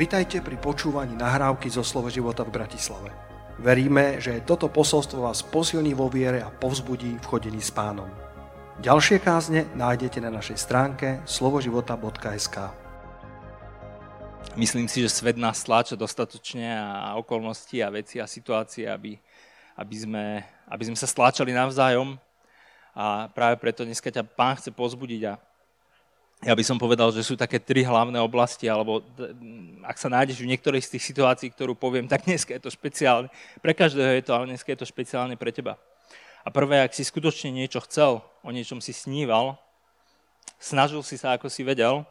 Vitajte pri počúvaní nahrávky zo Slovo života v Bratislave. Veríme, že toto posolstvo vás posilní vo viere a povzbudí v chodení s pánom. Ďalšie kázne nájdete na našej stránke slovoživota.sk Myslím si, že svet nás tláča dostatočne a okolnosti a veci a situácie, aby, aby, sme, aby sme sa stláčali navzájom. A práve preto dneska ťa pán chce pozbudiť a ja by som povedal, že sú také tri hlavné oblasti, alebo ak sa nájdeš v niektorej z tých situácií, ktorú poviem, tak dneska je to špeciálne. Pre každého je to, ale dneska je to špeciálne pre teba. A prvé, ak si skutočne niečo chcel, o niečom si sníval, snažil si sa, ako si vedel,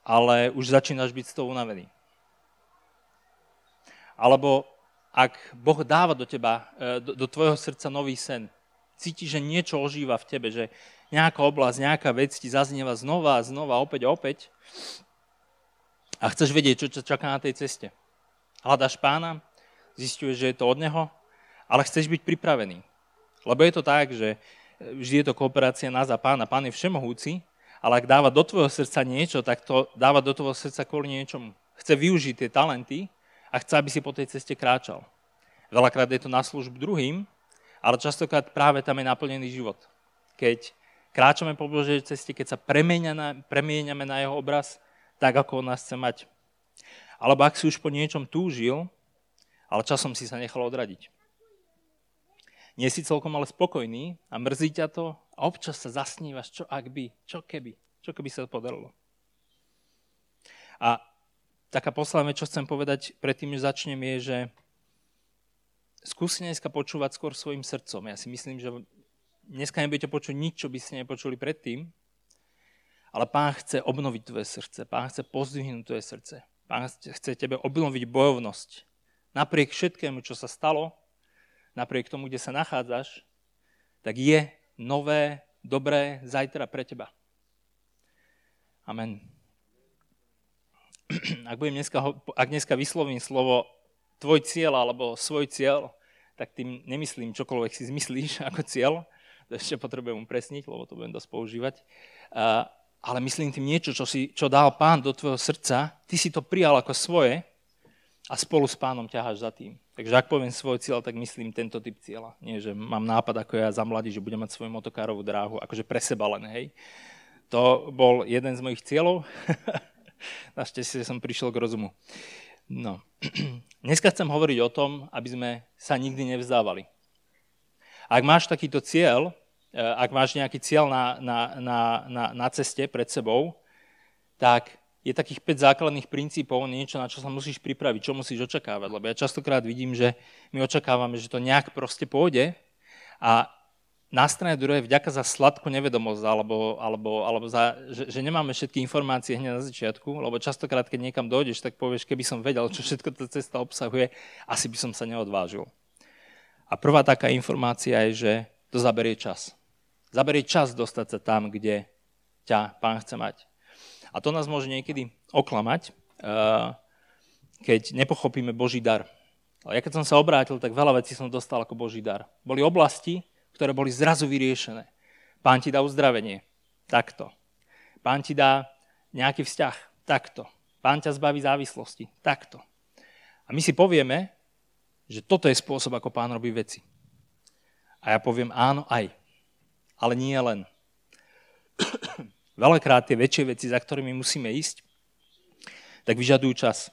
ale už začínaš byť z toho unavený. Alebo ak Boh dáva do teba, e, do, do tvojho srdca nový sen, cítiš, že niečo ožíva v tebe, že nejaká oblasť, nejaká vec ti zaznieva znova a znova, opäť a opäť a chceš vedieť, čo ťa čaká na tej ceste. Hľadaš pána, zistuješ, že je to od neho, ale chceš byť pripravený. Lebo je to tak, že vždy je to kooperácia nás a pána. Pán je všemohúci, ale ak dáva do tvojho srdca niečo, tak to dáva do tvojho srdca kvôli niečomu. Chce využiť tie talenty a chce, aby si po tej ceste kráčal. Veľakrát je to na službu druhým, ale častokrát práve tam je naplnený život. Keď kráčame po Božej ceste, keď sa premieňame na jeho obraz, tak ako on nás chce mať. Alebo ak si už po niečom túžil, ale časom si sa nechal odradiť. Nie si celkom ale spokojný a mrzí ťa to a občas sa zasnívaš, čo ak by, čo keby, čo keby sa podarilo. A taká posledná čo chcem povedať predtým, než začnem, je, že skúsi dneska počúvať skôr svojim srdcom. Ja si myslím, že dneska nebudete počuť nič, čo by ste nepočuli predtým, ale pán chce obnoviť tvoje srdce, pán chce pozdvihnúť tvoje srdce, pán chce tebe obnoviť bojovnosť. Napriek všetkému, čo sa stalo, napriek tomu, kde sa nachádzaš, tak je nové, dobré zajtra pre teba. Amen. Ak, budem dneska, ak dneska vyslovím slovo tvoj cieľ alebo svoj cieľ, tak tým nemyslím čokoľvek si zmyslíš ako cieľ, to ešte potrebujem upresniť, lebo to budem dosť používať. Ale myslím tým niečo, čo, si, čo dal pán do tvojho srdca, ty si to prijal ako svoje a spolu s pánom ťaháš za tým. Takže ak poviem svoj cieľ, tak myslím tento typ cieľa. Nie, že mám nápad ako ja za mladý, že budem mať svoju motokárovú dráhu, akože pre seba len, hej. To bol jeden z mojich cieľov. Našťastie som prišiel k rozumu. No. Dneska chcem hovoriť o tom, aby sme sa nikdy nevzdávali. Ak máš takýto cieľ, eh, ak máš nejaký cieľ na, na, na, na, na ceste pred sebou, tak je takých 5 základných princípov, niečo, na čo sa musíš pripraviť, čo musíš očakávať. Lebo ja častokrát vidím, že my očakávame, že to nejak proste pôjde a na strane druhej vďaka za sladkú nevedomosť, alebo, alebo, alebo za, že, že nemáme všetky informácie hneď na začiatku, lebo častokrát, keď niekam dojdeš, tak povieš, keby som vedel, čo všetko tá cesta obsahuje, asi by som sa neodvážil. A prvá taká informácia je, že to zaberie čas. Zaberie čas dostať sa tam, kde ťa pán chce mať. A to nás môže niekedy oklamať, eh, keď nepochopíme Boží dar. Ale ja keď som sa obrátil, tak veľa vecí som dostal ako Boží dar. Boli oblasti, ktoré boli zrazu vyriešené. Pán ti dá uzdravenie. Takto. Pán ti dá nejaký vzťah. Takto. Pán ťa zbaví závislosti. Takto. A my si povieme, že toto je spôsob, ako pán robí veci. A ja poviem áno aj. Ale nie len. Veľakrát tie väčšie veci, za ktorými musíme ísť, tak vyžadujú čas.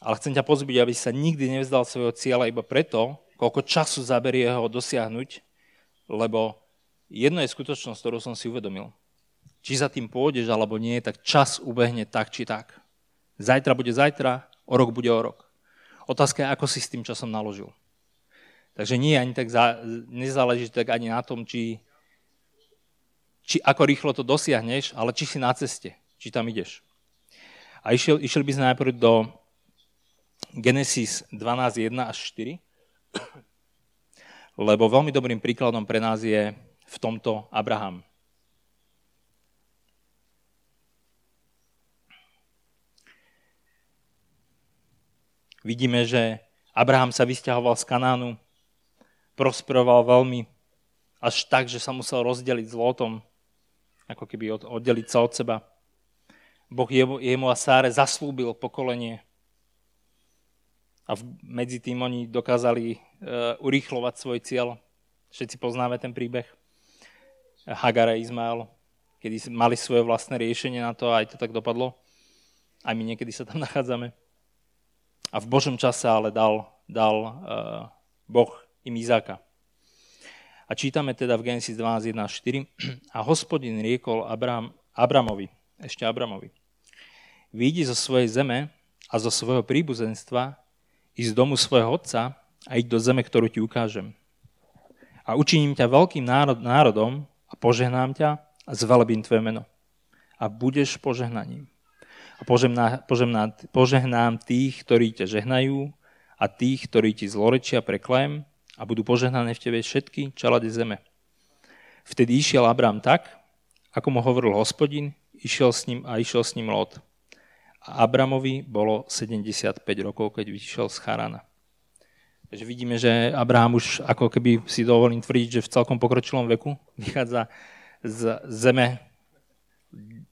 Ale chcem ťa pozbyť, aby sa nikdy nevzdal svojho cieľa iba preto, koľko času zaberie ho dosiahnuť, lebo jedno je skutočnosť, ktorú som si uvedomil. Či za tým pôjdeš alebo nie, tak čas ubehne tak či tak. Zajtra bude zajtra, o rok bude o rok. Otázka je, ako si s tým časom naložil. Takže nie ani tak za, nezáleží tak ani na tom, či, či ako rýchlo to dosiahneš, ale či si na ceste, či tam ideš. A išiel, išiel by sme najprv do Genesis 12.1 až 4, lebo veľmi dobrým príkladom pre nás je v tomto Abraham. Vidíme, že Abraham sa vysťahoval z Kanánu, prosperoval veľmi, až tak, že sa musel rozdeliť s Lotom, ako keby oddeliť sa od seba. Boh jemu, a Sáre zaslúbil pokolenie. A medzi tým oni dokázali uh, urýchlovať svoj cieľ. Všetci poznáme ten príbeh. Hagar a Izmael, kedy mali svoje vlastné riešenie na to a aj to tak dopadlo. Aj my niekedy sa tam nachádzame. A v Božom čase ale dal, dal uh, Boh im Izáka. A čítame teda v Genesis 12, 1 4. A hospodin riekol Abraham, Abramovi, ešte Abramovi, vyjdi zo svojej zeme a zo svojho príbuzenstva i z domu svojho otca a iď do zeme, ktorú ti ukážem. A učiním ťa veľkým národ, národom a požehnám ťa a zvelebím tvoje meno. A budeš požehnaním. Požehná, požehná, požehnám tých, ktorí ťa žehnajú a tých, ktorí ti zlorečia, preklajem a budú požehnané v tebe všetky čelade zeme. Vtedy išiel Abrám tak, ako mu hovoril hospodin, išiel s ním a išiel s ním Lot. A Abramovi bolo 75 rokov, keď vyšiel z Charana. Takže vidíme, že Abraham už, ako keby si dovolím tvrdiť, že v celkom pokročilom veku vychádza z zeme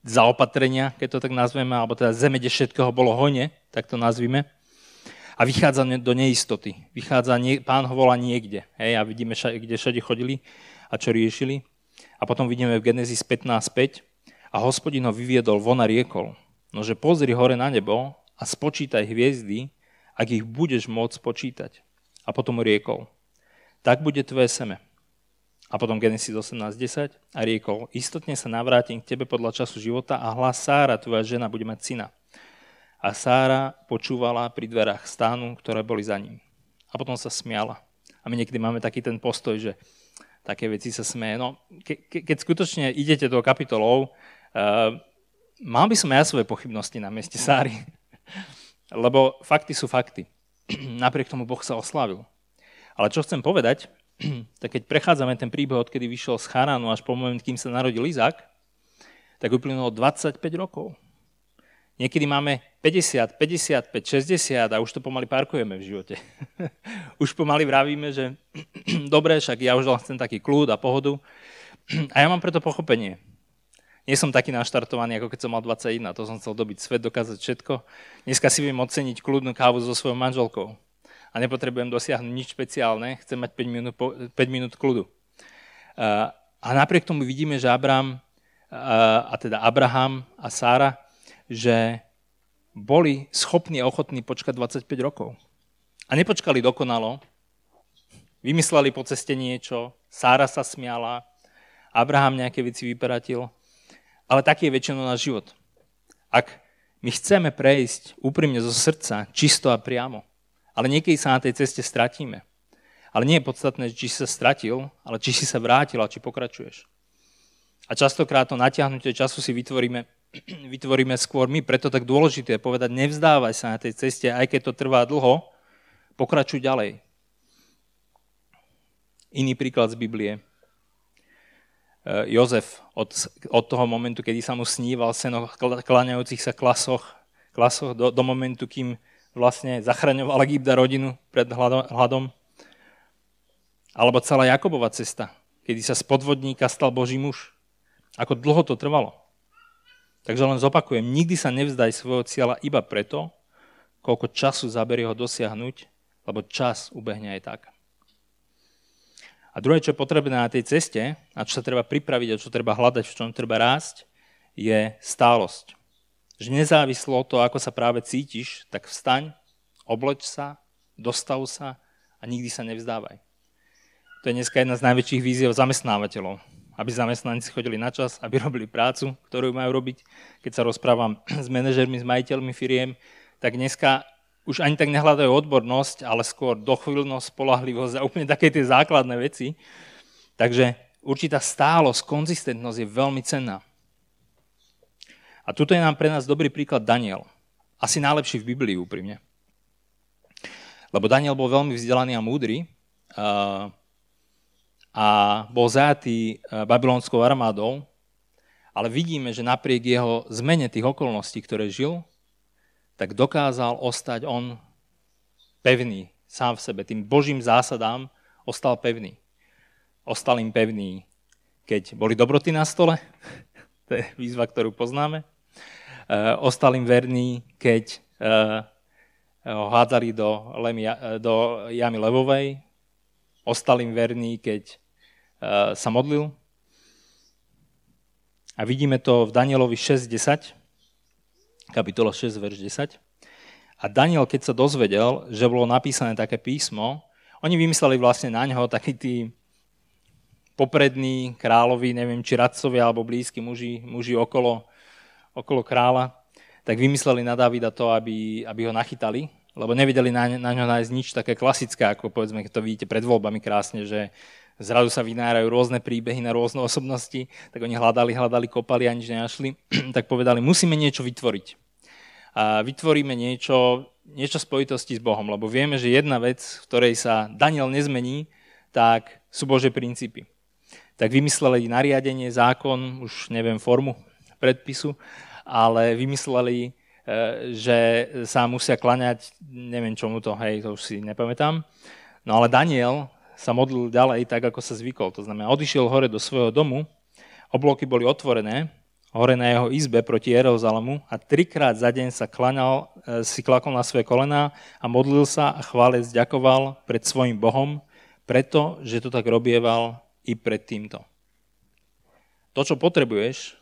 zaopatrenia, keď to tak nazveme, alebo teda zeme, kde všetkého bolo hojne, tak to nazvime a vychádza do neistoty. Vychádza, pán ho volá niekde. Hej, a vidíme, kde všade chodili a čo riešili. A potom vidíme v Genesis 15.5 a hospodin ho vyviedol von a riekol, nože pozri hore na nebo a spočítaj hviezdy, ak ich budeš môcť počítať. A potom riekol, tak bude tvoje seme. A potom Genesis 18.10 a riekol, istotne sa navrátim k tebe podľa času života a hlas Sára, tvoja žena, bude mať syna a Sára počúvala pri dverách stánu, ktoré boli za ním. A potom sa smiala. A my niekedy máme taký ten postoj, že také veci sa smeje. No, ke, ke, keď skutočne idete do kapitolov, uh, mal by som ja svoje pochybnosti na mieste Sáry. Lebo fakty sú fakty. Napriek tomu Boh sa oslavil. Ale čo chcem povedať, tak keď prechádzame ten príbeh, odkedy vyšiel z Charánu až po moment, kým sa narodil Izák, tak uplynulo 25 rokov. Niekedy máme 50, 55, 60 a už to pomaly parkujeme v živote. už pomaly vravíme, že dobre, však ja už chcem taký kľud a pohodu. a ja mám preto pochopenie. Nie som taký naštartovaný, ako keď som mal 21, to som chcel dobiť svet, dokázať všetko. Dneska si viem oceniť kľudnú kávu so svojou manželkou a nepotrebujem dosiahnuť nič špeciálne, chcem mať 5 minút, 5 minút kľudu. A napriek tomu vidíme, že Abraham, a teda Abraham a Sára že boli schopní a ochotní počkať 25 rokov. A nepočkali dokonalo, vymysleli po ceste niečo, Sára sa smiala, Abraham nejaké veci vyperatil, ale taký je väčšinou náš život. Ak my chceme prejsť úprimne zo srdca, čisto a priamo, ale niekedy sa na tej ceste stratíme. Ale nie je podstatné, či si sa stratil, ale či si sa vrátil a či pokračuješ. A častokrát to natiahnutie času si vytvoríme vytvoríme skôr my. Preto tak dôležité je povedať, nevzdávaj sa na tej ceste, aj keď to trvá dlho, pokračuj ďalej. Iný príklad z Biblie. E, Jozef od, od toho momentu, kedy sa mu sníval seno kláňajúcich sa klasoch, klasoch do, do momentu, kým vlastne zachraňoval Egypta rodinu pred hladom. Alebo celá Jakobova cesta, kedy sa z podvodníka stal Boží muž. Ako dlho to trvalo. Takže len zopakujem, nikdy sa nevzdaj svojho cieľa iba preto, koľko času zaberie ho dosiahnuť, lebo čas ubehne aj tak. A druhé, čo je potrebné na tej ceste, a čo sa treba pripraviť a čo treba hľadať, v čom treba rásť, je stálosť. Že nezávislo od toho, ako sa práve cítiš, tak vstaň, obleč sa, dostav sa a nikdy sa nevzdávaj. To je dneska jedna z najväčších víziev zamestnávateľov aby zamestnanci chodili na čas, aby robili prácu, ktorú majú robiť. Keď sa rozprávam s manažermi, s majiteľmi firiem, tak dneska už ani tak nehľadajú odbornosť, ale skôr dochvíľnosť, spolahlivosť a úplne také tie základné veci. Takže určitá stálosť, konzistentnosť je veľmi cenná. A tuto je nám pre nás dobrý príklad Daniel. Asi najlepší v Biblii úprimne. Lebo Daniel bol veľmi vzdelaný a múdry a bol zajatý e, babylonskou armádou, ale vidíme, že napriek jeho zmene tých okolností, ktoré žil, tak dokázal ostať on pevný sám v sebe. Tým božím zásadám ostal pevný. Ostal im pevný, keď boli dobroty na stole, to je výzva, ktorú poznáme, ostal im verný, keď ho hádzali do, lemi, do jamy levovej, ostal im verný, keď sa modlil. A vidíme to v Danielovi 6.10, kapitola 6, verš 10. A Daniel, keď sa dozvedel, že bolo napísané také písmo, oni vymysleli vlastne na ňo takí tí poprední kráľovi, neviem, či radcovia alebo blízki muži, muži okolo, okolo kráľa, tak vymysleli na Davida to, aby, aby ho nachytali, lebo nevedeli na, na ňo nájsť nič také klasické, ako povedzme, keď to vidíte pred voľbami krásne, že zrazu sa vynárajú rôzne príbehy na rôzne osobnosti, tak oni hľadali, hľadali, kopali a nič nenašli, tak povedali, musíme niečo vytvoriť. A vytvoríme niečo, niečo spojitosti s Bohom, lebo vieme, že jedna vec, v ktorej sa Daniel nezmení, tak sú Bože princípy. Tak vymysleli nariadenie, zákon, už neviem formu predpisu, ale vymysleli, e, že sa musia klaňať, neviem čomu to, hej, to už si nepamätám. No ale Daniel sa modlil ďalej tak, ako sa zvykol. To znamená, odišiel hore do svojho domu, obloky boli otvorené, hore na jeho izbe proti Jeruzalemu a trikrát za deň sa klaňal, e, si klakol na svoje kolená a modlil sa a chválec ďakoval pred svojim Bohom, preto, že to tak robieval i pred týmto. To, čo potrebuješ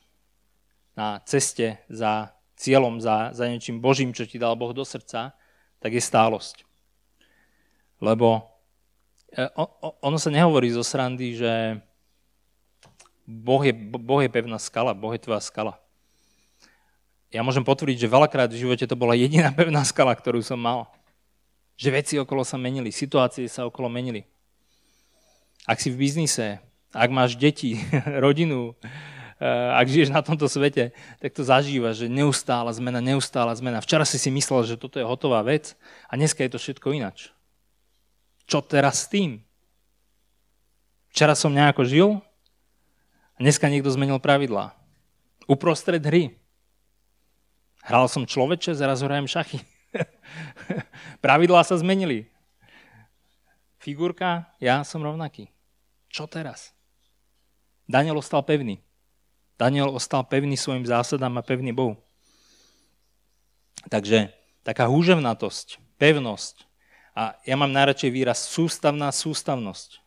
na ceste za cieľom, za, za niečím Božím, čo ti dal Boh do srdca, tak je stálosť. Lebo e, ono sa nehovorí zo srandy, že boh je, boh je pevná skala, Boh je tvoja skala. Ja môžem potvrdiť, že veľakrát v živote to bola jediná pevná skala, ktorú som mal. Že veci okolo sa menili, situácie sa okolo menili. Ak si v biznise, ak máš deti, rodinu, ak žiješ na tomto svete, tak to zažívaš, že neustála zmena, neustála zmena. Včera si si myslel, že toto je hotová vec a dneska je to všetko inač. Čo teraz s tým? Včera som nejako žil a dneska niekto zmenil pravidlá. Uprostred hry. Hral som človeče, zaraz hrajem šachy. pravidlá sa zmenili. Figurka, ja som rovnaký. Čo teraz? Daniel ostal pevný. Daniel ostal pevný svojim zásadám a pevný Bohu. Takže taká húževnatosť, pevnosť a ja mám najradšej výraz sústavná sústavnosť.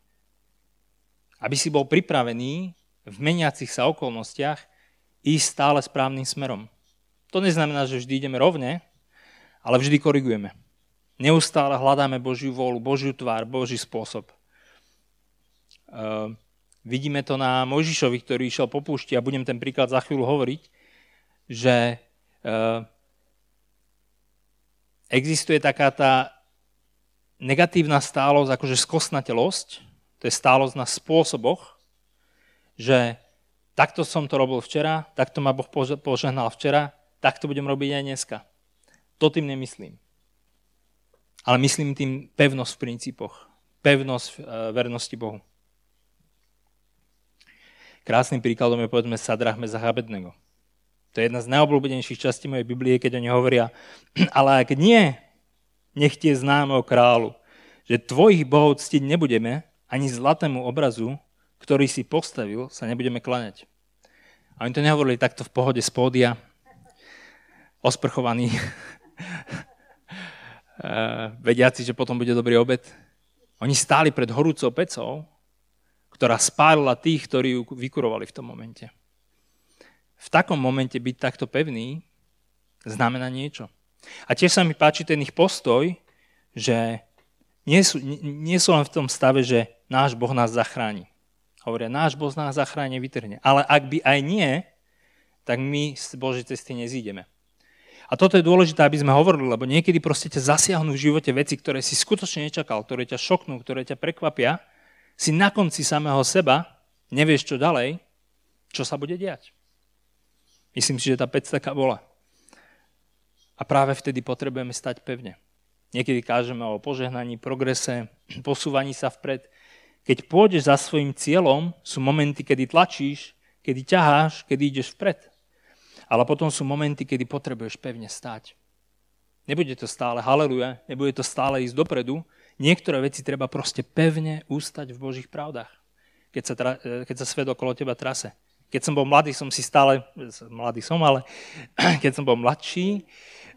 Aby si bol pripravený v meniacich sa okolnostiach ísť stále správnym smerom. To neznamená, že vždy ideme rovne, ale vždy korigujeme. Neustále hľadáme Božiu vôľu, Božiu tvár, Boží spôsob. Ehm, Vidíme to na Mojžišovi, ktorý išiel po púšti a budem ten príklad za chvíľu hovoriť, že eh, existuje taká tá negatívna stálosť, akože skosnatelosť, to je stálosť na spôsoboch, že takto som to robil včera, takto ma Boh požehnal včera, takto budem robiť aj dneska. To tým nemyslím. Ale myslím tým pevnosť v princípoch, pevnosť v eh, vernosti Bohu. Krásnym príkladom je povedzme Sadrach Mezach. To je jedna z najobľúbenejších častí mojej Biblie, keď oni hovoria, ale ak nie, nech tie známe o kráľu, že tvojich bohov ctiť nebudeme, ani zlatému obrazu, ktorý si postavil, sa nebudeme klaňať. A oni to nehovorili takto v pohode z pódia, osprchovaní, eh, vediaci, že potom bude dobrý obed. Oni stáli pred horúcou pecou ktorá spálila tých, ktorí ju vykurovali v tom momente. V takom momente byť takto pevný znamená niečo. A tiež sa mi páči ten ich postoj, že nie sú, nie sú len v tom stave, že náš Boh nás zachráni. Hovoria, náš Boh nás zachráni, vytrhne. Ale ak by aj nie, tak my z Božej cesty nezídeme. A toto je dôležité, aby sme hovorili, lebo niekedy proste ťa zasiahnu v živote veci, ktoré si skutočne nečakal, ktoré ťa šoknú, ktoré ťa prekvapia si na konci samého seba, nevieš čo ďalej, čo sa bude diať. Myslím si, že tá pec taká bola. A práve vtedy potrebujeme stať pevne. Niekedy kážeme o požehnaní, progrese, posúvaní sa vpred. Keď pôjdeš za svojim cieľom, sú momenty, kedy tlačíš, kedy ťaháš, kedy ideš vpred. Ale potom sú momenty, kedy potrebuješ pevne stáť. Nebude to stále haleluja, nebude to stále ísť dopredu, Niektoré veci treba proste pevne ústať v Božích pravdách, keď sa, tra, e, keď sa svet okolo teba trase. Keď som bol mladý, som si stále, mladý som, ale keď som bol mladší,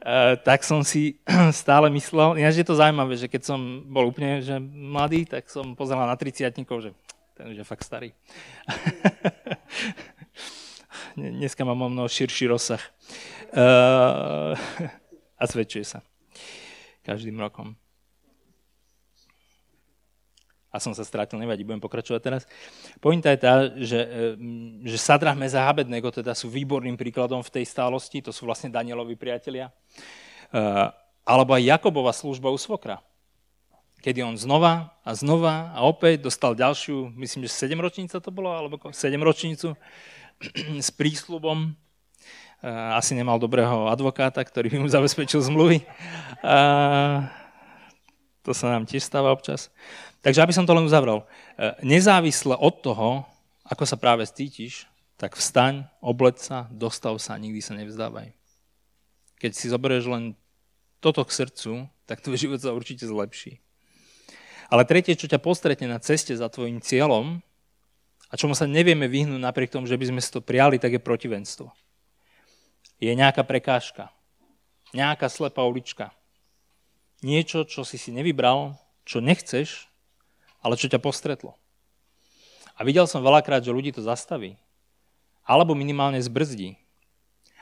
uh, tak som si stále myslel, ináč je to zaujímavé, že keď som bol úplne že mladý, tak som pozeral na 30 že ten už je fakt starý. Dneska mám o mnoho širší rozsah. Uh, a zväčšuje sa každým rokom a som sa strátil, nevadí, budem pokračovať teraz. Pointa je tá, že, e, že Sadrach, Meza a Abednego teda sú výborným príkladom v tej stálosti, to sú vlastne Danielovi priatelia. E, alebo aj Jakobova služba u svokra, kedy on znova a znova a opäť dostal ďalšiu, myslím, že 7 ročnica to bolo, alebo 7 ročnicu s prísľubom. E, asi nemal dobrého advokáta, ktorý by mu zabezpečil zmluvy. To sa nám tiež stáva občas. Takže aby som to len uzavral. E, nezávisle od toho, ako sa práve cítiš, tak vstaň, obleď sa, dostav sa, nikdy sa nevzdávaj. Keď si zoberieš len toto k srdcu, tak tvoj život sa určite zlepší. Ale tretie, čo ťa postretne na ceste za tvojim cieľom a čomu sa nevieme vyhnúť napriek tomu, že by sme si to prijali, tak je protivenstvo. Je nejaká prekážka, nejaká slepá ulička, niečo, čo si si nevybral, čo nechceš, ale čo ťa postretlo. A videl som veľakrát, že ľudí to zastaví. Alebo minimálne zbrzdí.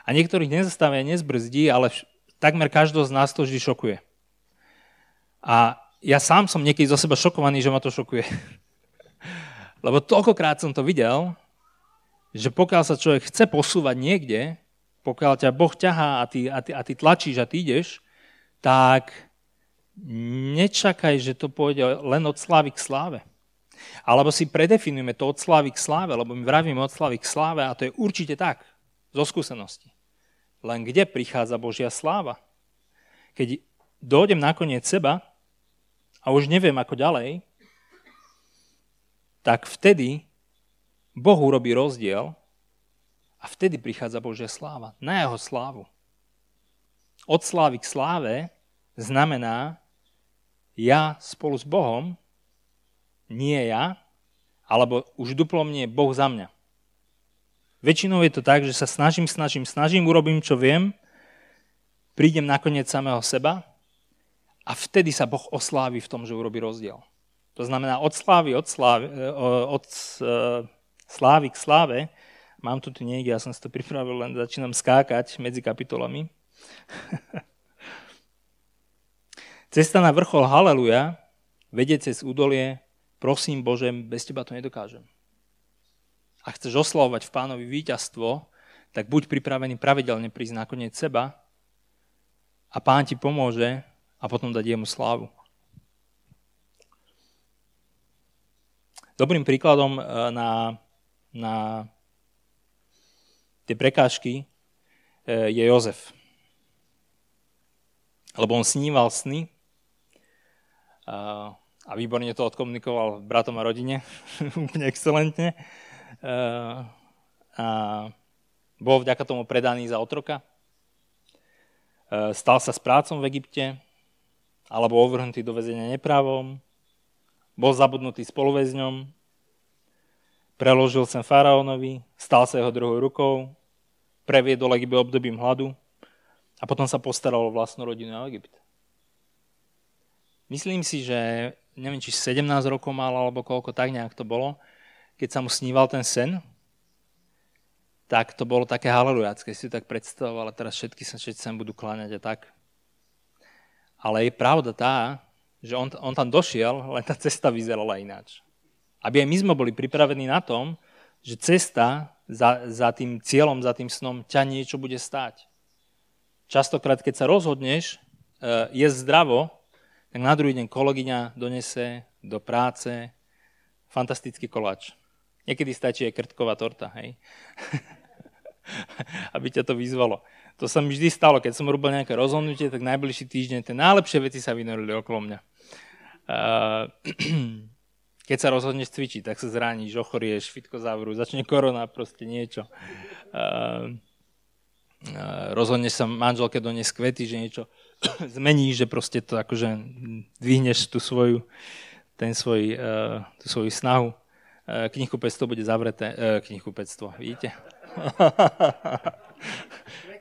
A niektorých nezastaví a nezbrzdí, ale takmer každého z nás to vždy šokuje. A ja sám som niekedy zo seba šokovaný, že ma to šokuje. Lebo toľkokrát som to videl, že pokiaľ sa človek chce posúvať niekde, pokiaľ ťa Boh ťahá a ty, a, ty, a ty tlačíš a ty ideš, tak nečakaj, že to pôjde len od slávy k sláve. Alebo si predefinujeme to od slávy k sláve, lebo my vravíme od slávy k sláve a to je určite tak, zo skúsenosti. Len kde prichádza Božia sláva? Keď dojdem nakoniec seba a už neviem ako ďalej, tak vtedy Boh urobí rozdiel a vtedy prichádza Božia sláva, na jeho slávu. Od slávy k sláve znamená, ja spolu s Bohom, nie ja, alebo už duplom Boh za mňa. Väčšinou je to tak, že sa snažím, snažím, snažím, urobím, čo viem, prídem nakoniec samého seba a vtedy sa Boh oslávi v tom, že urobí rozdiel. To znamená od slávy, od, slávy, e, od e, slávy k sláve, mám tu niekde, ja som si to pripravil, len začínam skákať medzi kapitolami. Cesta na vrchol Haleluja vedie cez údolie, prosím Bože, bez teba to nedokážem. A chceš oslavovať v pánovi víťazstvo, tak buď pripravený pravidelne prísť nakoniec seba a pán ti pomôže a potom dať jemu slávu. Dobrým príkladom e, na, na tie prekážky e, je Jozef. Lebo on sníval sny a výborne to odkomunikoval bratom a rodine, úplne excelentne. A bol vďaka tomu predaný za otroka. Stal sa s prácom v Egypte, alebo ovrhnutý do väzenia neprávom. Bol zabudnutý spoluväzňom. Preložil sem faraónovi, stal sa jeho druhou rukou, previedol Egypt obdobím hladu a potom sa postaral o vlastnú rodinu a Egypt. Myslím si, že neviem, či 17 rokov mal, alebo koľko, tak nejak to bolo, keď sa mu sníval ten sen, tak to bolo také halelujácké, si to tak predstavoval, ale teraz všetky sa všetci sem budú kláňať a tak. Ale je pravda tá, že on, on tam došiel, len tá cesta vyzerala ináč. Aby aj my sme boli pripravení na tom, že cesta za, za tým cieľom, za tým snom ťa niečo bude stáť. Častokrát, keď sa rozhodneš jesť zdravo, tak na druhý deň kolegyňa donese do práce fantastický koláč. Niekedy stačí aj krtková torta, hej? Aby ťa to vyzvalo. To sa mi vždy stalo, keď som robil nejaké rozhodnutie, tak najbližší týždeň tie najlepšie veci sa vynorili okolo mňa. keď sa rozhodneš cvičiť, tak sa zraníš, ochorieš, fitko zavru, začne korona, proste niečo. rozhodneš sa manželke doniesť kvety, že niečo zmení, že proste to akože dvihneš tú svoju, ten svoj, uh, tú svoju snahu. knihkupectvo bude zavreté. Knihkupectvo, vidíte?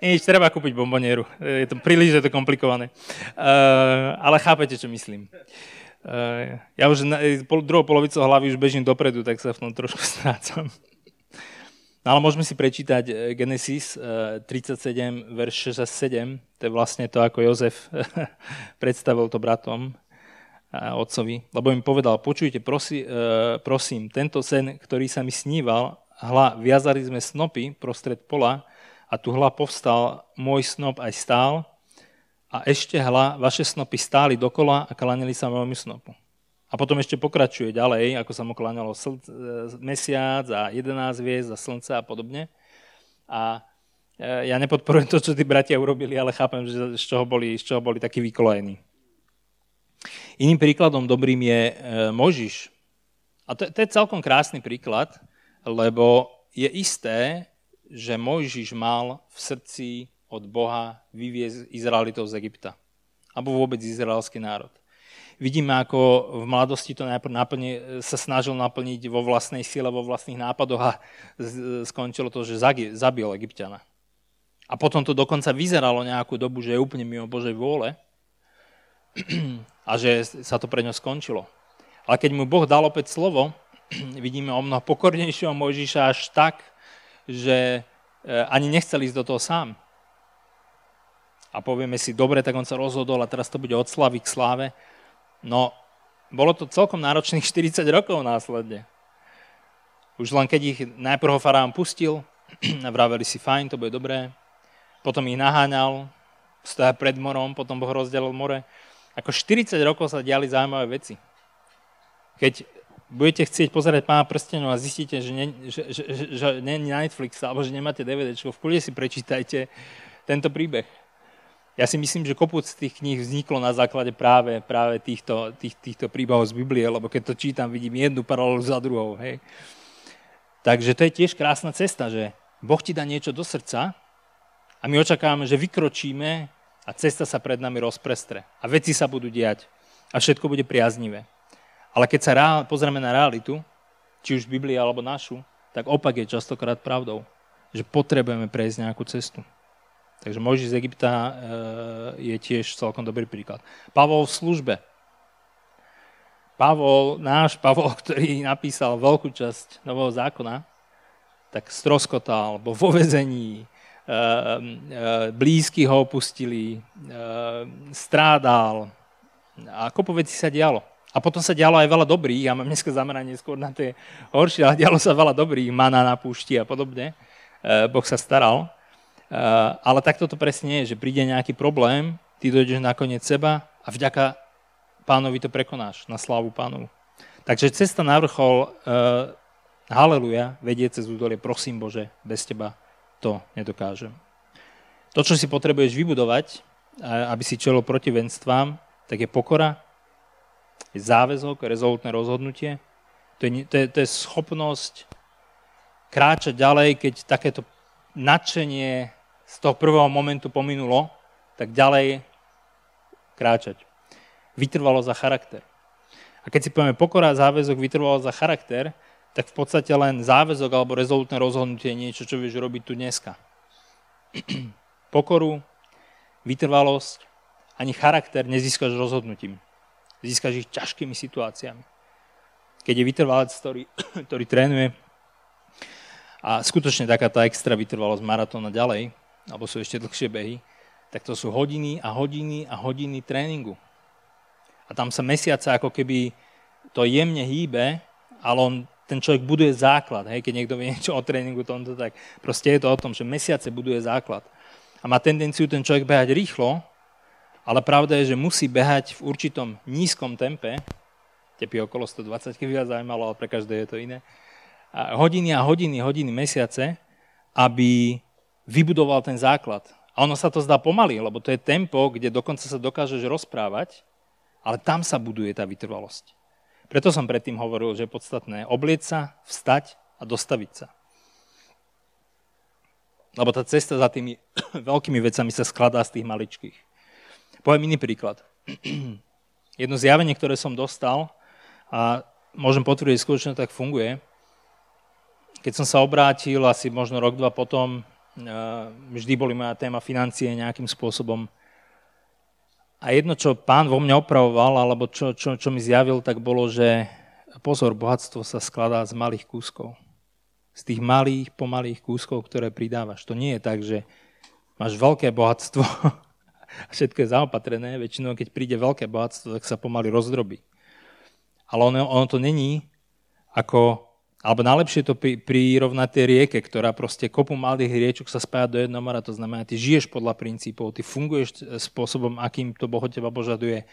Nič, treba kúpiť bombonieru. Je to príliš, je to komplikované. Ale chápete, čo myslím. Ja už na, druhou polovicu hlavy už bežím dopredu, tak sa v tom trošku strácam. No ale môžeme si prečítať eh, Genesis 37, eh, verš 6 a 7. To je vlastne to, ako Jozef predstavil to bratom a otcovi. Lebo im povedal, počujte, prosi, eh, prosím, tento sen, ktorý sa mi sníval, hla, viazali sme snopy prostred pola a tu hla povstal, môj snop aj stál a ešte hla, vaše snopy stáli dokola a klanili sa môjmu snopu. A potom ešte pokračuje ďalej, ako sa mu kláňalo e, mesiac a 11 hviezd a slnce a podobne. A e, ja nepodporujem to, čo tí bratia urobili, ale chápem, že z čoho boli, z čoho boli takí vykolejení. Iným príkladom dobrým je e, Možiš. A to, to je celkom krásny príklad, lebo je isté, že Mojžiš mal v srdci od Boha vyviezť Izraelitov z Egypta. Alebo vôbec izraelský národ. Vidíme, ako v mladosti to najprv naplni, sa snažil naplniť vo vlastnej sile, vo vlastných nápadoch a skončilo to, že zabil Egyptiana. A potom to dokonca vyzeralo nejakú dobu, že je úplne mimo Božej vôle a že sa to pre ňo skončilo. Ale keď mu Boh dal opäť slovo, vidíme o mnoho pokornejšieho Mojžiša až tak, že e, ani nechcel ísť do toho sám. A povieme si, dobre, tak on sa rozhodol a teraz to bude od slavy k sláve. No, bolo to celkom náročných 40 rokov následne. Už len keď ich najprv ho faraón pustil, vraveli si, fajn, to bude dobré. Potom ich naháňal, stoja pred morom, potom Boh rozdelil more. Ako 40 rokov sa diali zaujímavé veci. Keď budete chcieť pozerať pána prstenov a zistíte, že nie, že, že, že, že nie Netflix alebo že nemáte DVD, v kľude si prečítajte tento príbeh ja si myslím, že kopúc tých kníh vzniklo na základe práve, práve týchto, tých, týchto príbehov z Biblie, lebo keď to čítam, vidím jednu paralelu za druhou. Hej. Takže to je tiež krásna cesta, že Boh ti dá niečo do srdca a my očakávame, že vykročíme a cesta sa pred nami rozprestre a veci sa budú diať a všetko bude priaznivé. Ale keď sa reál, pozrieme na realitu, či už Biblia alebo našu, tak opak je častokrát pravdou, že potrebujeme prejsť nejakú cestu. Takže Mojžiš z Egypta e, je tiež celkom dobrý príklad. Pavol v službe. Pavol, náš Pavol, ktorý napísal veľkú časť Nového zákona, tak stroskotal, alebo vo vezení, e, e, blízky ho opustili, strádal a kopu veci sa dialo. A potom sa dialo aj veľa dobrých, ja mám dneska zameranie skôr na tie horšie, ale dialo sa veľa dobrých, mana na púšti a podobne. Boh sa staral. Eh, ale takto to presne je, že príde nejaký problém, ty dojdeš nakoniec seba a vďaka pánovi to prekonáš na slávu pánovu. Takže cesta na vrchol, uh, haleluja, vedie cez údolie, prosím Bože, bez teba to nedokážem. To, čo si potrebuješ vybudovať, aby si čelil protivenstvám, tak je pokora, je záväzok, rezolutné rozhodnutie, to je, to je, to je schopnosť kráčať ďalej, keď takéto nadšenie z toho prvého momentu pominulo, tak ďalej kráčať. Vytrvalo za charakter. A keď si povieme pokora a záväzok vytrvalo za charakter, tak v podstate len záväzok alebo rezolutné rozhodnutie je niečo, čo vieš robiť tu dneska. Pokoru, vytrvalosť, ani charakter nezískaš rozhodnutím. Získaš ich ťažkými situáciami. Keď je vytrvalec, ktorý, ktorý trénuje a skutočne takáto extra vytrvalosť maratóna ďalej, alebo sú ešte dlhšie behy, tak to sú hodiny a hodiny a hodiny tréningu. A tam sa mesiace ako keby to jemne hýbe, ale on, ten človek buduje základ. Hej? Keď niekto vie niečo o tréningu, tomto, tak proste je to o tom, že mesiace buduje základ. A má tendenciu ten človek behať rýchlo, ale pravda je, že musí behať v určitom nízkom tempe, tepy okolo 120, keby vás zaujímalo, ale pre každé je to iné, hodiny a hodiny, hodiny, mesiace, aby vybudoval ten základ. A ono sa to zdá pomaly, lebo to je tempo, kde dokonca sa dokážeš rozprávať, ale tam sa buduje tá vytrvalosť. Preto som predtým hovoril, že je podstatné oblieť sa, vstať a dostaviť sa. Lebo tá cesta za tými veľkými vecami sa skladá z tých maličkých. Poviem iný príklad. Jedno zjavenie, ktoré som dostal, a môžem potvrdiť, skutočne tak funguje, keď som sa obrátil, asi možno rok, dva potom, vždy boli moja téma financie nejakým spôsobom. A jedno, čo pán vo mne opravoval, alebo čo, čo, čo mi zjavil, tak bolo, že pozor, bohatstvo sa skladá z malých kúskov. Z tých malých, pomalých kúskov, ktoré pridávaš. To nie je tak, že máš veľké bohatstvo a všetko je zaopatrené. Väčšinou, keď príde veľké bohatstvo, tak sa pomaly rozdrobí. Ale ono, ono to není ako alebo najlepšie to pri, prirovnať tej rieke, ktorá proste kopu malých riečok sa spája do jedného mora. To znamená, ty žiješ podľa princípov, ty funguješ spôsobom, akým to Boh teba požaduje.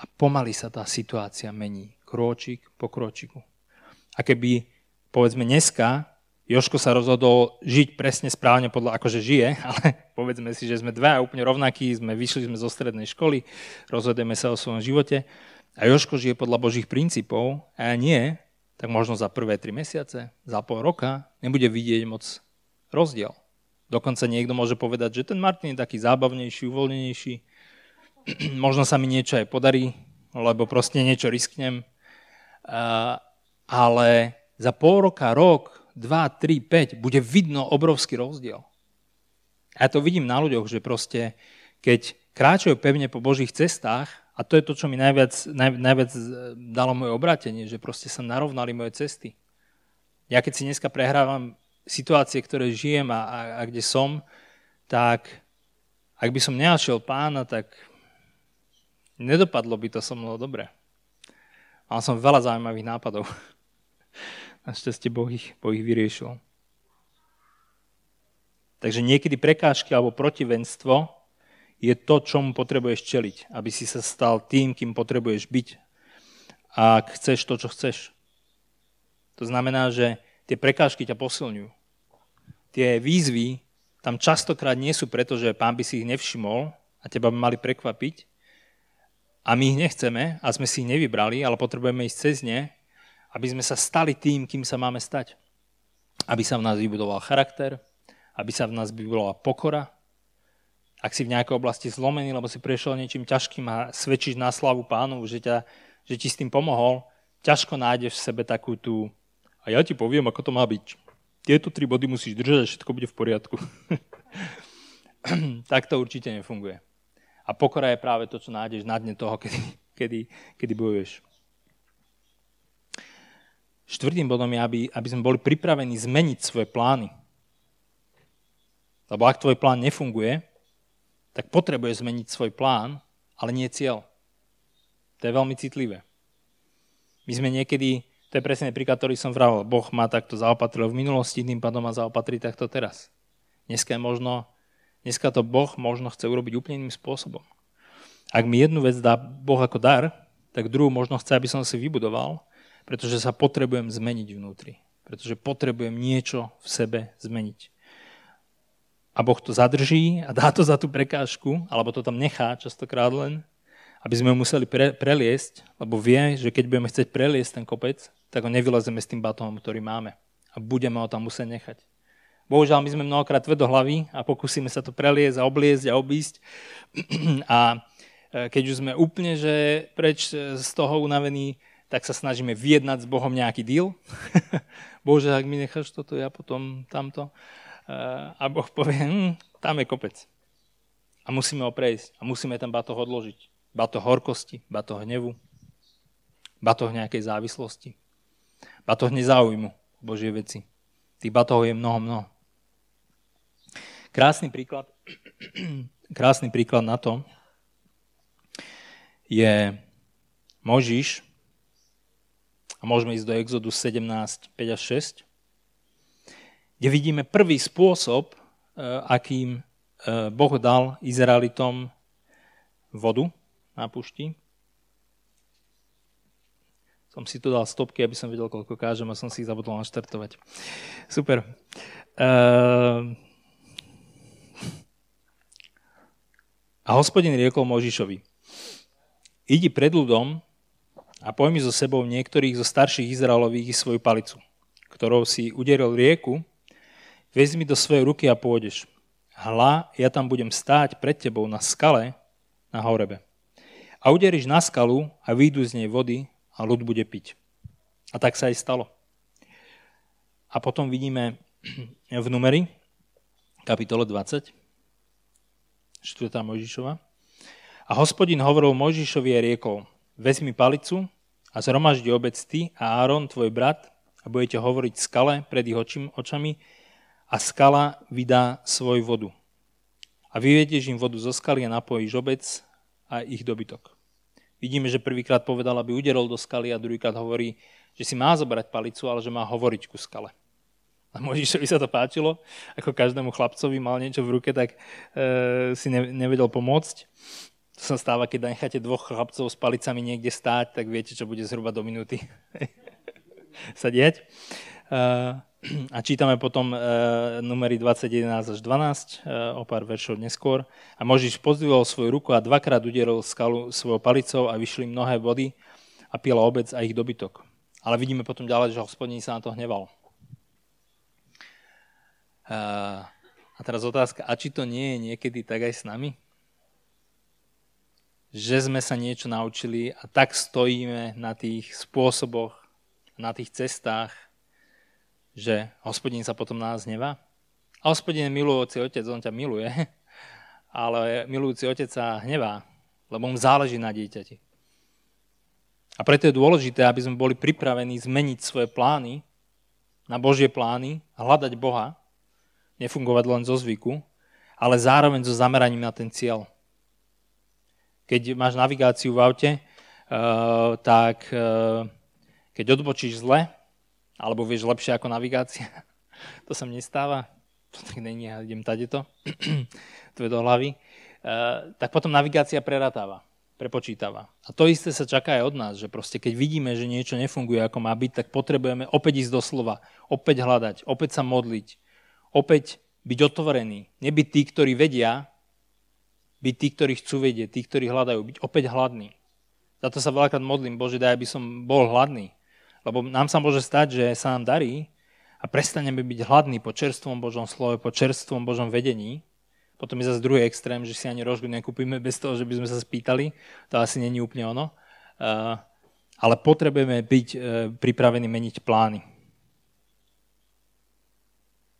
A pomaly sa tá situácia mení. Krôčik po krôčiku. A keby, povedzme dneska, Joško sa rozhodol žiť presne správne podľa akože žije, ale povedzme si, že sme dva úplne rovnakí, sme vyšli sme zo strednej školy, rozhodujeme sa o svojom živote a Joško žije podľa Božích princípov a ja nie, tak možno za prvé tri mesiace, za pol roka nebude vidieť moc rozdiel. Dokonca niekto môže povedať, že ten Martin je taký zábavnejší, uvoľnenejší, možno sa mi niečo aj podarí, lebo proste niečo risknem, ale za pol roka, rok, dva, tri, päť bude vidno obrovský rozdiel. A ja to vidím na ľuďoch, že proste keď kráčajú pevne po Božích cestách, a to je to, čo mi najviac, naj, najviac e, dalo moje obrátenie, že proste sa narovnali moje cesty. Ja keď si dneska prehrávam situácie, ktoré žijem a, a, a kde som, tak ak by som nenašiel pána, tak nedopadlo by to so mnou dobre. Mal som veľa zaujímavých nápadov. Našťastie Boh ich, boh ich vyriešil. Takže niekedy prekážky alebo protivenstvo je to, čomu potrebuješ čeliť, aby si sa stal tým, kým potrebuješ byť. Ak chceš to, čo chceš. To znamená, že tie prekážky ťa posilňujú. Tie výzvy tam častokrát nie sú preto, že pán by si ich nevšimol a teba by mali prekvapiť a my ich nechceme a sme si ich nevybrali, ale potrebujeme ísť cez ne, aby sme sa stali tým, kým sa máme stať. Aby sa v nás vybudoval charakter, aby sa v nás vybudovala pokora, ak si v nejakej oblasti zlomený, lebo si prešiel niečím ťažkým a svedčíš na slavu pánu, že, ťa, že ti s tým pomohol, ťažko nájdeš v sebe takú tú a ja ti poviem, ako to má byť. Tieto tri body musíš držať a všetko bude v poriadku. tak to určite nefunguje. A pokora je práve to, čo nájdeš na dne toho, kedy, kedy, kedy bojuješ. Štvrtým bodom je, aby, aby sme boli pripravení zmeniť svoje plány. Lebo ak tvoj plán nefunguje, tak potrebuje zmeniť svoj plán, ale nie cieľ. To je veľmi citlivé. My sme niekedy, to je presne príklad, ktorý som vral, Boh má takto zaopatril v minulosti, tým pádom má zaopatriť takto teraz. Dneska možno, dneska to Boh možno chce urobiť úplne iným spôsobom. Ak mi jednu vec dá Boh ako dar, tak druhú možno chce, aby som si vybudoval, pretože sa potrebujem zmeniť vnútri. Pretože potrebujem niečo v sebe zmeniť a Boh to zadrží a dá to za tú prekážku, alebo to tam nechá častokrát len, aby sme museli pre, preliesť, lebo vie, že keď budeme chcieť preliesť ten kopec, tak ho nevylezeme s tým batom, ktorý máme. A budeme ho tam musieť nechať. Bohužiaľ, my sme mnohokrát hlavy a pokúsime sa to preliesť a obliezť a obísť. A e, keď už sme úplne že preč z toho unavení, tak sa snažíme vyjednať s Bohom nejaký deal. Bože, ak mi necháš toto, ja potom tamto a Boh povie, hm, tam je kopec. A musíme ho prejsť. A musíme ten batoh odložiť. Batoh horkosti, batoh hnevu, batoh nejakej závislosti, batoh nezáujmu Božie veci. Tých batohov je mnoho, mnoho. Krásny príklad, krásny príklad na to je Možiš, a môžeme ísť do Exodu 17, 5 až 6, kde vidíme prvý spôsob, e, akým e, Boh dal Izraelitom vodu na pušti. Som si tu dal stopky, aby som vedel, koľko kážem a som si ich zabudol naštartovať. Super. Uh... A hospodin riekol Možišovi, idi pred ľudom a pojmi so sebou niektorých zo starších Izraelových svoju palicu, ktorou si uderil rieku Vezmi do svojej ruky a pôjdeš. Hla, ja tam budem stáť pred tebou na skale na horebe. A uderiš na skalu a výjdu z nej vody a ľud bude piť. A tak sa aj stalo. A potom vidíme v numeri, kapitole 20, 4. Mojžišova. A hospodin hovoril Mojžišovi a riekol, vezmi palicu a zhromaždi obec ty a Áron, tvoj brat, a budete hovoriť skale pred ich očami a skala vydá svoj vodu. A vyvedieš im vodu zo skaly a napojíš obec a ich dobytok. Vidíme, že prvýkrát povedal, aby uderol do skaly a druhýkrát hovorí, že si má zobrať palicu, ale že má hovoriť ku skale. A Možišovi sa to páčilo, ako každému chlapcovi mal niečo v ruke, tak e, si ne, nevedel pomôcť. To sa stáva, keď necháte dvoch chlapcov s palicami niekde stáť, tak viete, čo bude zhruba do minúty sa dieť. E, a čítame potom e, numery 21 až 12, e, o pár veršov neskôr. A Možiš pozdvihol svoju ruku a dvakrát udierol skalu svojou palicou a vyšli mnohé vody a pila obec a ich dobytok. Ale vidíme potom ďalej, že hospodín sa na to hneval. A teraz otázka, a či to nie je niekedy tak aj s nami? Že sme sa niečo naučili a tak stojíme na tých spôsoboch, na tých cestách, že hospodín sa potom na nás nevá? A hospodín je milujúci otec, on ťa miluje, ale milujúci otec sa hnevá, lebo mu záleží na dieťati. A preto je dôležité, aby sme boli pripravení zmeniť svoje plány na Božie plány hľadať Boha, nefungovať len zo zvyku, ale zároveň so zameraním na ten cieľ. Keď máš navigáciu v aute, uh, tak uh, keď odbočíš zle, alebo vieš lepšie ako navigácia, to sa mne nestáva, to tak není, ja idem tadeto, to je do hlavy, uh, tak potom navigácia preratáva, prepočítava. A to isté sa čaká aj od nás, že proste keď vidíme, že niečo nefunguje ako má byť, tak potrebujeme opäť ísť do slova, opäť hľadať, opäť sa modliť, opäť byť otvorený. Nebyť tí, ktorí vedia, byť tí, ktorí chcú vedieť, tí, ktorí hľadajú, byť opäť hladný. Za to sa veľakrát modlím, Bože, daj, aby som bol hladný. Lebo nám sa môže stať, že sa nám darí a prestaneme byť hladní po čerstvom Božom slove, po čerstvom Božom vedení. Potom je zase druhý extrém, že si ani rožku nekúpime bez toho, že by sme sa spýtali. To asi není úplne ono. Uh, ale potrebujeme byť uh, pripravení meniť plány.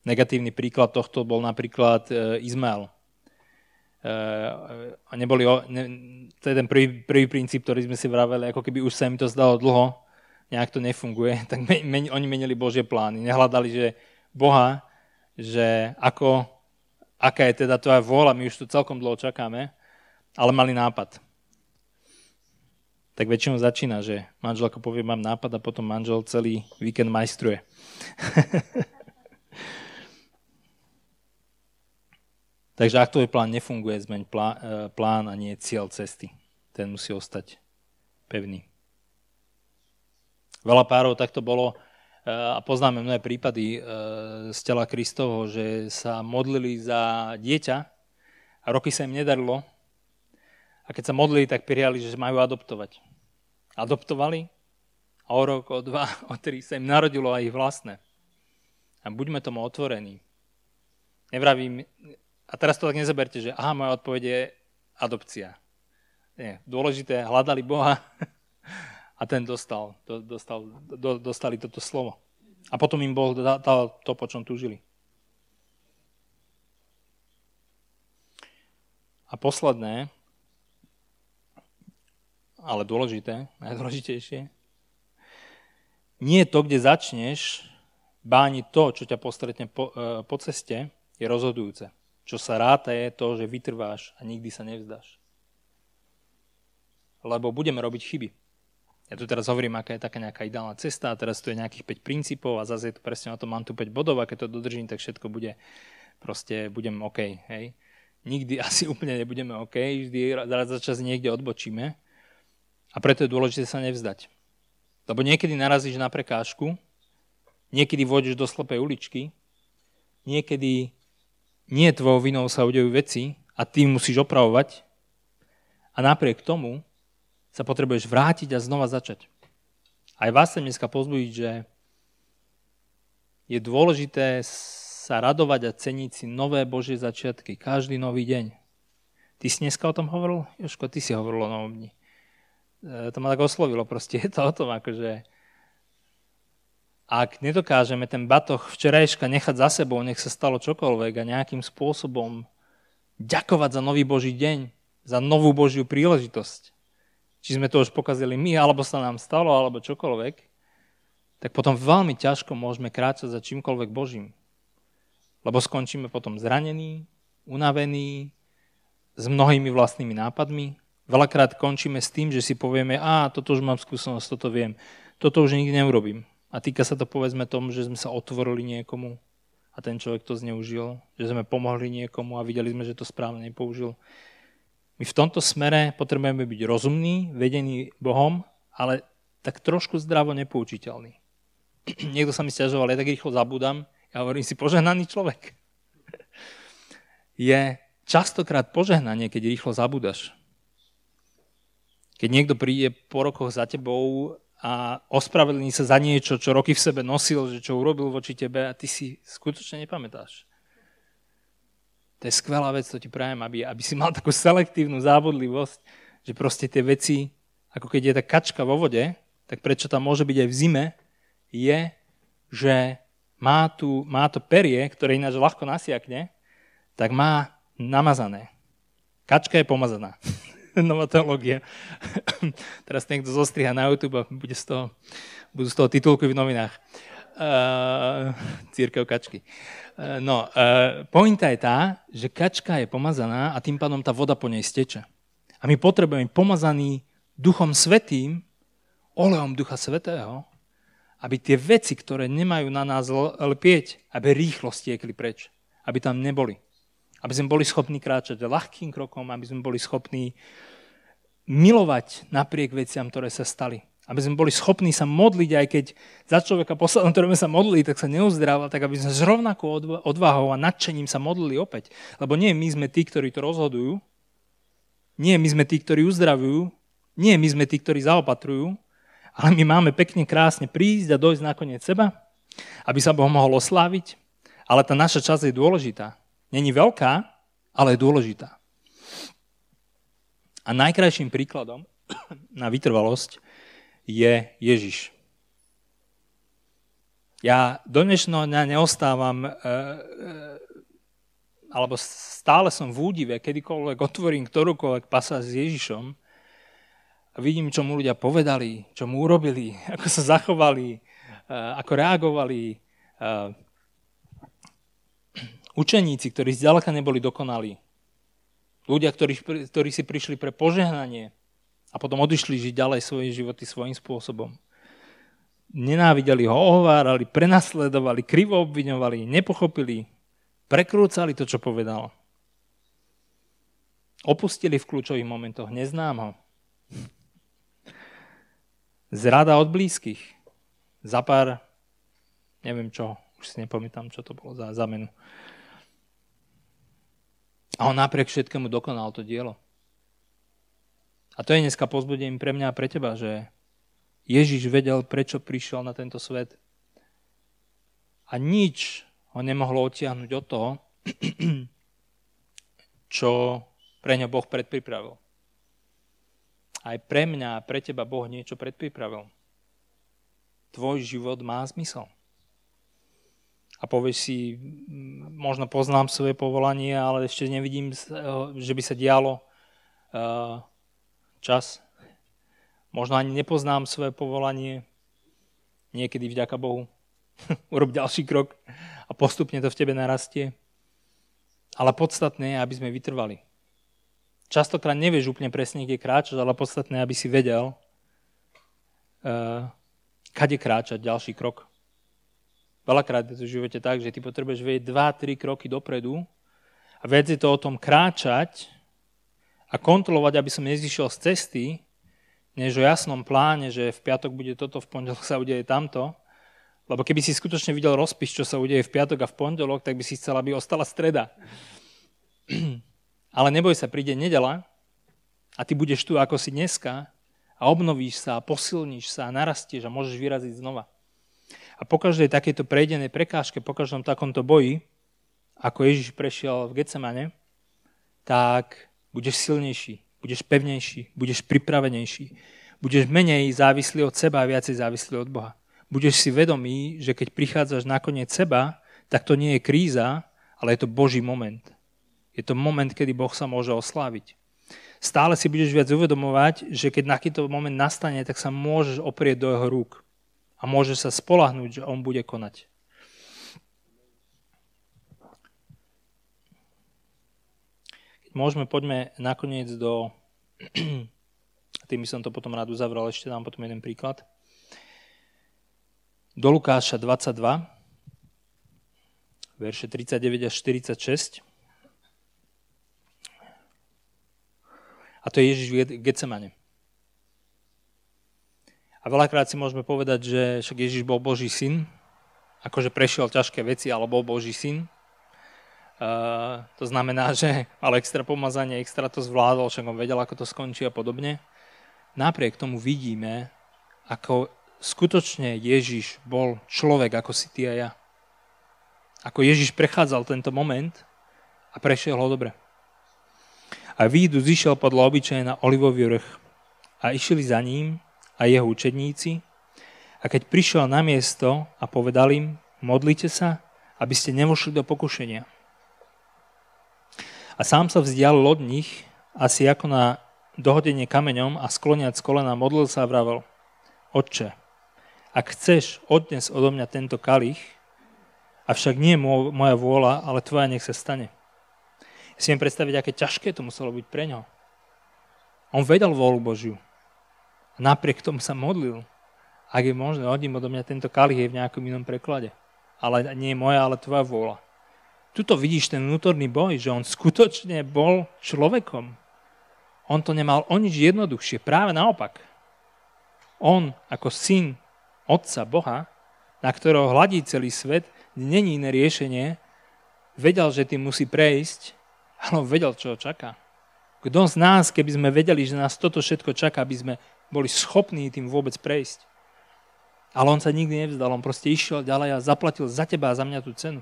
Negatívny príklad tohto bol napríklad e, Izmael. A neboli, ne, to je ten prvý, prvý princíp, ktorý sme si vraveli, ako keby už sa im to zdalo dlho, nejak to nefunguje, tak men, oni menili Božie plány. Nehľadali, že Boha, že ako, aká je teda tvoja vôľa, my už tu celkom dlho čakáme, ale mali nápad. Tak väčšinou začína, že manželka povie, mám nápad a potom manžel celý víkend majstruje. Takže ak tvoj plán nefunguje, zmeň e, plán a nie cieľ cesty. Ten musí ostať pevný. Veľa párov takto bolo e, a poznáme mnohé prípady e, z tela Kristovho, že sa modlili za dieťa a roky sa im nedarilo a keď sa modlili, tak prijali, že majú adoptovať. Adoptovali a o rok, o dva, o tri sa im narodilo aj ich vlastné. A buďme tomu otvorení. Nevravím, a teraz to tak nezaberte, že aha, moja odpoveď je adopcia. Nie, dôležité, hľadali Boha a ten dostal, do, dostal, do, dostali toto slovo. A potom im Boh dal to, po čom túžili. A posledné, ale dôležité, najdôležitejšie, nie to, kde začneš, báni to, čo ťa postretne po, e, po ceste, je rozhodujúce. Čo sa ráta je to, že vytrváš a nikdy sa nevzdáš. Lebo budeme robiť chyby. Ja tu teraz hovorím, aká je taká nejaká ideálna cesta a teraz tu je nejakých 5 princípov a zase je to presne o tom, mám tu 5 bodov a keď to dodržím, tak všetko bude, proste budem OK. Hej? Nikdy asi úplne nebudeme OK, vždy raz za čas niekde odbočíme a preto je dôležité sa nevzdať. Lebo niekedy narazíš na prekážku, niekedy vôjdeš do slepej uličky, niekedy nie tvojou vinou sa udejú veci a ty musíš opravovať a napriek tomu sa potrebuješ vrátiť a znova začať. Aj vás chcem dneska pozbudiť, že je dôležité sa radovať a ceniť si nové Božie začiatky, každý nový deň. Ty si dneska o tom hovoril? Joško, ty si hovoril o novom dni. E, to ma tak oslovilo, proste je to o tom, akože ak nedokážeme ten batoh včerajška nechať za sebou, nech sa stalo čokoľvek a nejakým spôsobom ďakovať za nový Boží deň, za novú Božiu príležitosť, či sme to už pokazili my, alebo sa nám stalo, alebo čokoľvek, tak potom veľmi ťažko môžeme kráčať za čímkoľvek Božím. Lebo skončíme potom zranení, unavení, s mnohými vlastnými nápadmi. Veľakrát končíme s tým, že si povieme, a toto už mám skúsenosť, toto viem, toto už nikdy neurobím. A týka sa to povedzme tomu, že sme sa otvorili niekomu a ten človek to zneužil, že sme pomohli niekomu a videli sme, že to správne nepoužil. My v tomto smere potrebujeme byť rozumní, vedení Bohom, ale tak trošku zdravo nepoučiteľní. Niekto sa mi stiažoval, ja tak rýchlo zabudám, ja hovorím si, požehnaný človek. Je častokrát požehnanie, keď rýchlo zabudaš. Keď niekto príde po rokoch za tebou a ospravedlní sa za niečo, čo roky v sebe nosil, že čo urobil voči tebe a ty si skutočne nepamätáš. To je skvelá vec, to ti prajem, aby, aby si mal takú selektívnu závodlivosť, že proste tie veci, ako keď je tá kačka vo vode, tak prečo tam môže byť aj v zime, je, že má, tu, má to perie, ktoré ináč ľahko nasiakne, tak má namazané. Kačka je pomazaná. nová teológia. Teraz niekto zostriha na YouTube a bude z toho, budú z toho titulky v novinách. Uh, církev kačky. Uh, no, uh, pointa je tá, že kačka je pomazaná a tým pádom tá voda po nej steče. A my potrebujeme pomazaný Duchom Svetým, olejom Ducha Svetého, aby tie veci, ktoré nemajú na nás lpieť, aby rýchlo stiekli preč. Aby tam neboli. Aby sme boli schopní kráčať ľahkým krokom, aby sme boli schopní milovať napriek veciam, ktoré sa stali. Aby sme boli schopní sa modliť, aj keď za človeka poslednom, ktorému sa modlili, tak sa neuzdrával, tak aby sme s rovnakou odvahou a nadšením sa modlili opäť. Lebo nie my sme tí, ktorí to rozhodujú, nie my sme tí, ktorí uzdravujú, nie my sme tí, ktorí zaopatrujú, ale my máme pekne, krásne prísť a dojsť nakoniec seba, aby sa Boh mohol osláviť, ale tá naša časť je dôležitá. Není veľká, ale je dôležitá. A najkrajším príkladom na vytrvalosť je Ježiš. Ja do dnešného dňa neostávam, e, e, alebo stále som v údive, kedykoľvek otvorím ktorúkoľvek pasáž s Ježišom a vidím, čo mu ľudia povedali, čo mu urobili, ako sa zachovali, e, ako reagovali učeníci, ktorí zďaleka neboli dokonalí. Ľudia, ktorí, ktorí si prišli pre požehnanie a potom odišli žiť ďalej svoje životy svojím spôsobom. Nenávideli ho, ohovárali, prenasledovali, krivo obviňovali, nepochopili, prekrúcali to, čo povedal. Opustili v kľúčových momentoch, neznám ho. Zrada od blízkych. Za pár, neviem čo, už si nepamätám, čo to bolo za zamenu. A on napriek všetkému dokonal to dielo. A to je dneska pozbudením pre mňa a pre teba, že Ježiš vedel, prečo prišiel na tento svet. A nič ho nemohlo odtiahnuť od toho, čo pre ňa Boh predpripravil. Aj pre mňa a pre teba Boh niečo predpripravil. Tvoj život má zmysel a povieš si, možno poznám svoje povolanie, ale ešte nevidím, že by sa dialo uh, čas. Možno ani nepoznám svoje povolanie, niekedy vďaka Bohu. Urob ďalší krok a postupne to v tebe narastie. Ale podstatné je, aby sme vytrvali. Častokrát nevieš úplne presne, kde kráčaš, ale podstatné, aby si vedel, uh, kade kráčať ďalší krok. Veľakrát je to v živote tak, že ty potrebuješ vedieť 2-3 kroky dopredu a je to o tom kráčať a kontrolovať, aby som nezišiel z cesty, než o jasnom pláne, že v piatok bude toto, v pondelok sa udeje tamto. Lebo keby si skutočne videl rozpis, čo sa udeje v piatok a v pondelok, tak by si chcel, aby ostala streda. Ale neboj sa, príde nedela a ty budeš tu ako si dneska a obnovíš sa, posilníš sa a narastieš a môžeš vyraziť znova. A po každej takejto prejdenej prekážke, po každom takomto boji, ako Ježiš prešiel v Getsemane, tak budeš silnejší, budeš pevnejší, budeš pripravenejší, budeš menej závislý od seba a viacej závislý od Boha. budeš si vedomý, že keď prichádzaš nakoniec seba, tak to nie je kríza, ale je to Boží moment. Je to moment, kedy Boh sa môže osláviť. Stále si budeš viac uvedomovať, že keď takýto moment nastane, tak sa môžeš oprieť do jeho rúk a môžeš sa spolahnúť, že on bude konať. Môžeme, poďme nakoniec do... Tým by som to potom rád uzavrel, ešte dám potom jeden príklad do Lukáša 22, verše 39 až 46. A to je Ježiš v Getsemane. A veľakrát si môžeme povedať, že však Ježiš bol Boží syn, akože prešiel ťažké veci, ale bol Boží syn. To znamená, že mal extra pomazanie, extra to zvládol, však on vedel, ako to skončí a podobne. Napriek tomu vidíme, ako skutočne Ježiš bol človek ako si ty a ja. Ako Ježiš prechádzal tento moment a prešiel ho dobre. A výjdu zišiel podľa obyčaja na olivový vrch a išli za ním a jeho učedníci. A keď prišiel na miesto a povedal im, modlite sa, aby ste nevošli do pokušenia. A sám sa vzdialil od nich, asi ako na dohodenie kameňom a skloniac kolena modlil sa a vravel, Otče, ak chceš, odnes odo mňa tento kalich, avšak nie moja vôľa, ale tvoja nech sa stane. Si viem predstaviť, aké ťažké to muselo byť pre ňo. On vedel vôľu Božiu. A napriek tomu sa modlil. Ak je možné, odním odo mňa tento kalich je v nejakom inom preklade. Ale nie je moja, ale tvoja vôľa. Tuto vidíš ten vnútorný boj, že on skutočne bol človekom. On to nemal o nič jednoduchšie, práve naopak. On ako syn Otca Boha, na ktorého hladí celý svet, není iné riešenie, vedel, že tým musí prejsť, ale on vedel, čo ho čaká. Kto z nás, keby sme vedeli, že nás toto všetko čaká, aby sme boli schopní tým vôbec prejsť. Ale on sa nikdy nevzdal, on proste išiel ďalej a zaplatil za teba a za mňa tú cenu.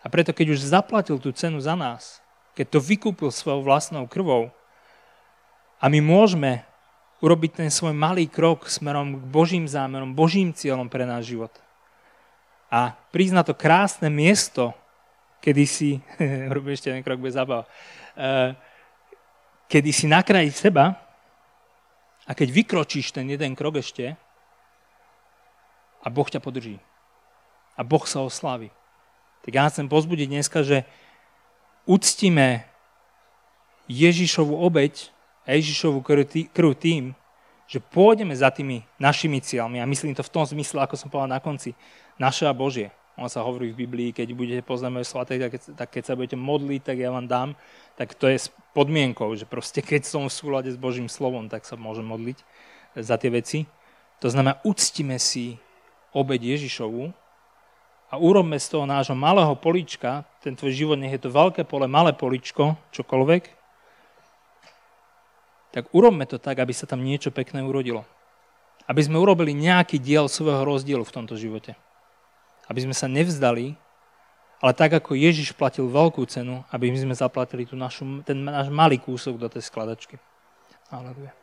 A preto, keď už zaplatil tú cenu za nás, keď to vykúpil svojou vlastnou krvou, a my môžeme urobiť ten svoj malý krok smerom k Božím zámerom, Božím cieľom pre náš život. A prísť na to krásne miesto, kedy si, robím ešte jeden krok bez zábava, eh, kedy si na kraji seba a keď vykročíš ten jeden krok ešte a Boh ťa podrží. A Boh sa oslaví. Tak ja chcem pozbudiť dneska, že uctíme Ježišovu obeď a Ježišovu krv tým, že pôjdeme za tými našimi cieľmi. A myslím to v tom zmysle, ako som povedal na konci, naše a Božie. On sa hovorí v Biblii, keď budete poznať moje svaté, tak keď, tak keď sa budete modliť, tak ja vám dám. Tak to je s podmienkou, že proste keď som v súlade s Božím slovom, tak sa môžem modliť za tie veci. To znamená, uctime si obeď Ježišovu a urobme z toho nášho malého polička, ten tvoj život, nech je to veľké pole, malé poličko, čokoľvek, tak urobme to tak, aby sa tam niečo pekné urodilo. Aby sme urobili nejaký diel svojho rozdielu v tomto živote. Aby sme sa nevzdali, ale tak ako Ježiš platil veľkú cenu, aby sme zaplatili tú našu, ten náš malý kúsok do tej skladačky. Aleluja.